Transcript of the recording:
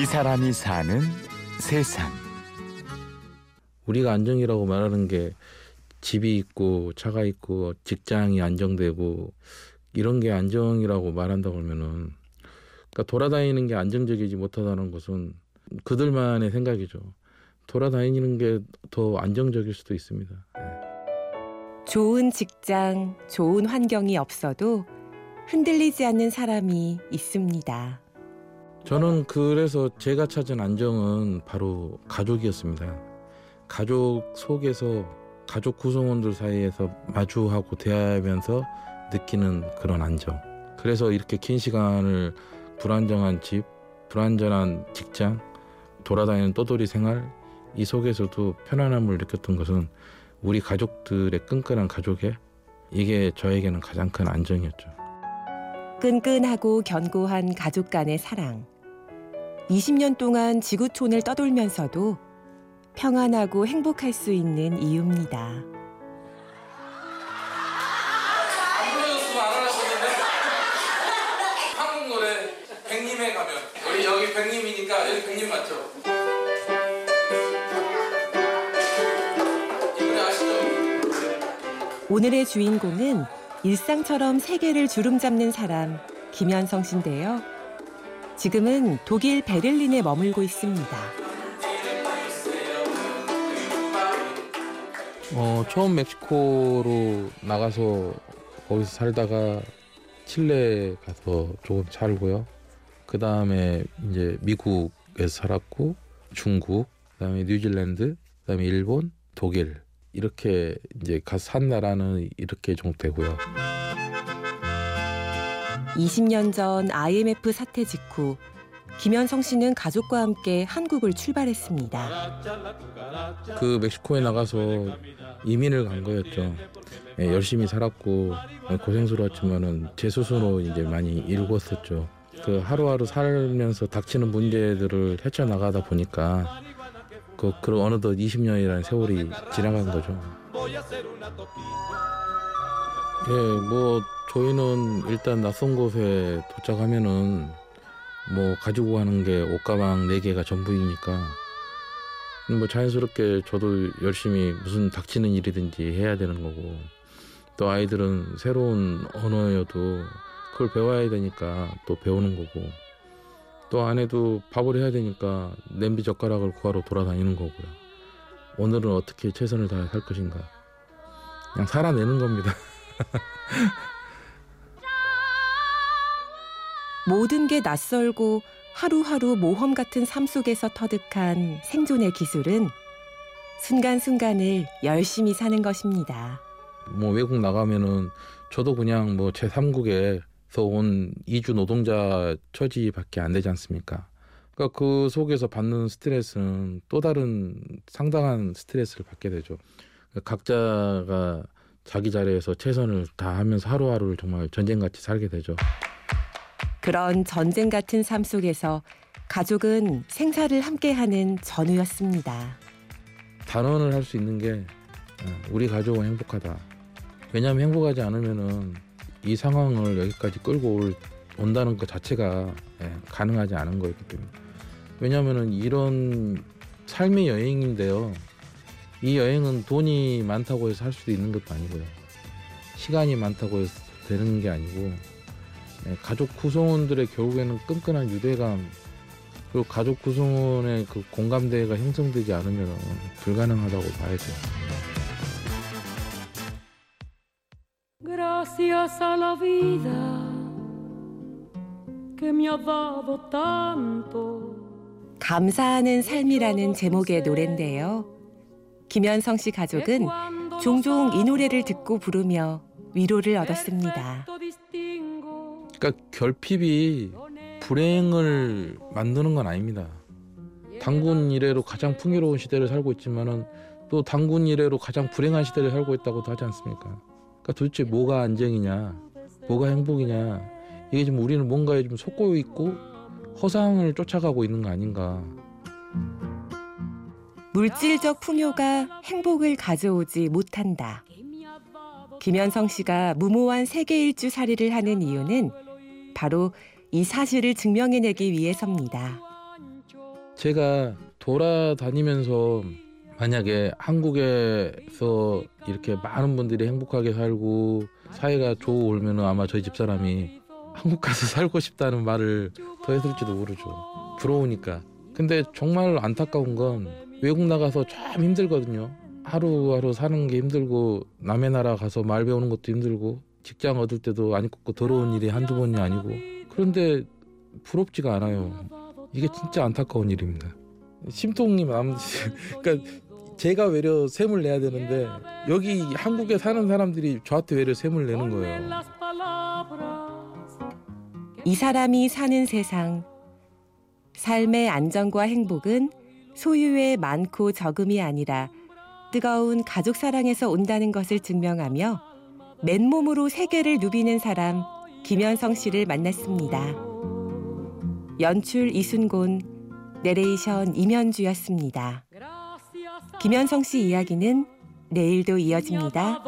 이 사람이 사는 세상. 우리가 안정이라고 말하는 게 집이 있고 차가 있고 직장이 안정되고 이런 게 안정이라고 말한다고 하면은 그러니까 돌아다니는 게 안정적이지 못하다는 것은 그들만의 생각이죠. 돌아다니는 게 더 안정적일 수도 있습니다. 네. 좋은 직장, 좋은 환경이 없어도 흔들리지 않는 사람이 있습니다. 저는 그래서 제가 찾은 안정은 바로 가족이었습니다. 가족 속에서 가족 구성원들 사이에서 마주하고 대화하면서 느끼는 그런 안정. 그래서 이렇게 긴 시간을 불안정한 집, 불안전한 직장, 돌아다니는 떠돌이 생활 이 속에서도 편안함을 느꼈던 것은 우리 가족들의 끈끈한 가족에 이게 저에게는 가장 큰 안정이었죠. 끈끈하고 견고한 가족 간의 사랑. 20년 동안 지구촌을 떠돌면서도 평안하고 행복할 수 있는 이유입니다. 안 불러줬으면 안 하셨는데 한국 노래 백님에 가면 여기 여기 백님이니까 여기 백님 맞죠? 이 노래 아시죠? 오늘의 주인공은 일상처럼 세계를 주름잡는 사람 김현성 씨인데요. 지금은 독일 베를린에 머물고 있습니다. 어 처음 멕시코로 나가서 거기서 살다가 칠레 가서 조금 살고요. 그 다음에 이제 미국에서 살았고 중국, 그다음에 뉴질랜드, 그다음에 일본, 독일 이렇게 이제 가서 산 나라는 이렇게 정도 되고요. 20년 전 IMF 사태 직후 김현성 씨는 가족과 함께 한국을 출발했습니다. 그 멕시코에 나가서 이민을 간 거였죠. 예, 열심히 살았고 고생스러웠지만은 제 스스로 이제 많이 일궜었죠. 그 하루하루 살면서 닥치는 문제들을 헤쳐나가다 보니까 그, 그 어느덧 20년이라는 세월이 지나간 거죠. 예, 뭐 저희는 일단 낯선 곳에 도착하면은 뭐 가지고 가는 게 옷가방 4개가 전부이니까 뭐 자연스럽게 저도 열심히 무슨 닥치는 일이든지 해야 되는 거고 또 아이들은 새로운 언어여도 그걸 배워야 되니까 또 배우는 거고 또 아내도 밥을 해야 되니까 냄비 젓가락을 구하러 돌아다니는 거고요. 오늘은 어떻게 최선을 살 것인가. 그냥 살아내는 겁니다. 모든 게 낯설고 하루하루 모험 같은 삶 속에서 터득한 생존의 기술은 순간순간을 열심히 사는 것입니다. 뭐 외국 나가면은 저도 그냥 뭐 제3국에서 온 이주 노동자 처지밖에 안 되지 않습니까? 그러니까 그 속에서 받는 스트레스는 또 다른 상당한 스트레스를 받게 되죠. 각자가 자기 자리에서 최선을 다하면서 하루하루를 정말 전쟁같이 살게 되죠. 그런 전쟁 같은 삶 속에서 가족은 생사를 함께하는 전우였습니다. 단언을 할 수 있는 게 어, 우리 가족은 행복하다. 왜냐하면 행복하지 않으면은 이 상황을 여기까지 끌고 올, 온다는 것 자체가 예, 가능하지 않은 거였기 때문에. 왜냐하면은 이런 삶의 여행인데요. 이 여행은 돈이 많다고 해서 할 수도 있는 것도 아니고요. 시간이 많다고 해서 되는 게 아니고 예, 가족 구성원들의 결국에는 끈끈한 유대감 그리고 가족 구성원의 그 공감대가 형성되지 않으면 불가능하다고 봐야죠. Gracias a la vida que me ha dado tanto. 감사하는 삶이라는 제목의 노래인데요. 김현성 씨 가족은 종종 이 노래를 듣고 부르며 위로를 얻었습니다. 그러니까 결핍이 불행을 만드는 건 아닙니다. 당군 이래로 가장 풍요로운 시대를 살고 있지만은 또 당군 이래로 가장 불행한 시대를 살고 있다고도 하지 않습니까? 그러니까 도대체 뭐가 안정이냐, 뭐가 행복이냐 이게 지금 우리는 뭔가에 좀 속고 있고 허상을 쫓아가고 있는 거 아닌가. 물질적 풍요가 행복을 가져오지 못한다. 김현성 씨가 무모한 세계 일주 살이를 하는 이유는 바로 이 사실을 증명해내기 위해서입니다. 제가 돌아다니면서 만약에 한국에서 이렇게 많은 분들이 행복하게 살고 사회가 좋으면 아마 저희 집사람이 한국 가서 살고 싶다는 말을 더 했을지도 모르죠. 부러우니까. 근데 정말 안타까운 건 외국 나가서 참 힘들거든요. 하루하루 사는 게 힘들고 남의 나라 가서 말 배우는 것도 힘들고 직장 얻을 때도 아니 꼽고 더러운 일이 한두 번이 아니고 그런데 부럽지가 않아요. 이게 진짜 안타까운 일입니다. 심통이 마음 그러니까 제가 외려 셈을 내야 되는데 여기 한국에 사는 사람들이 저한테 외려 셈을 내는 거예요. 이 사람이 사는 세상. 삶의 안정과 행복은 소유의 많고 적음이 아니라 뜨거운 가족 사랑에서 온다는 것을 증명하며 맨몸으로 세계를 누비는 사람 김현성 씨를 만났습니다. 연출 이순곤, 내레이션 임현주였습니다. 김현성 씨 이야기는 내일도 이어집니다.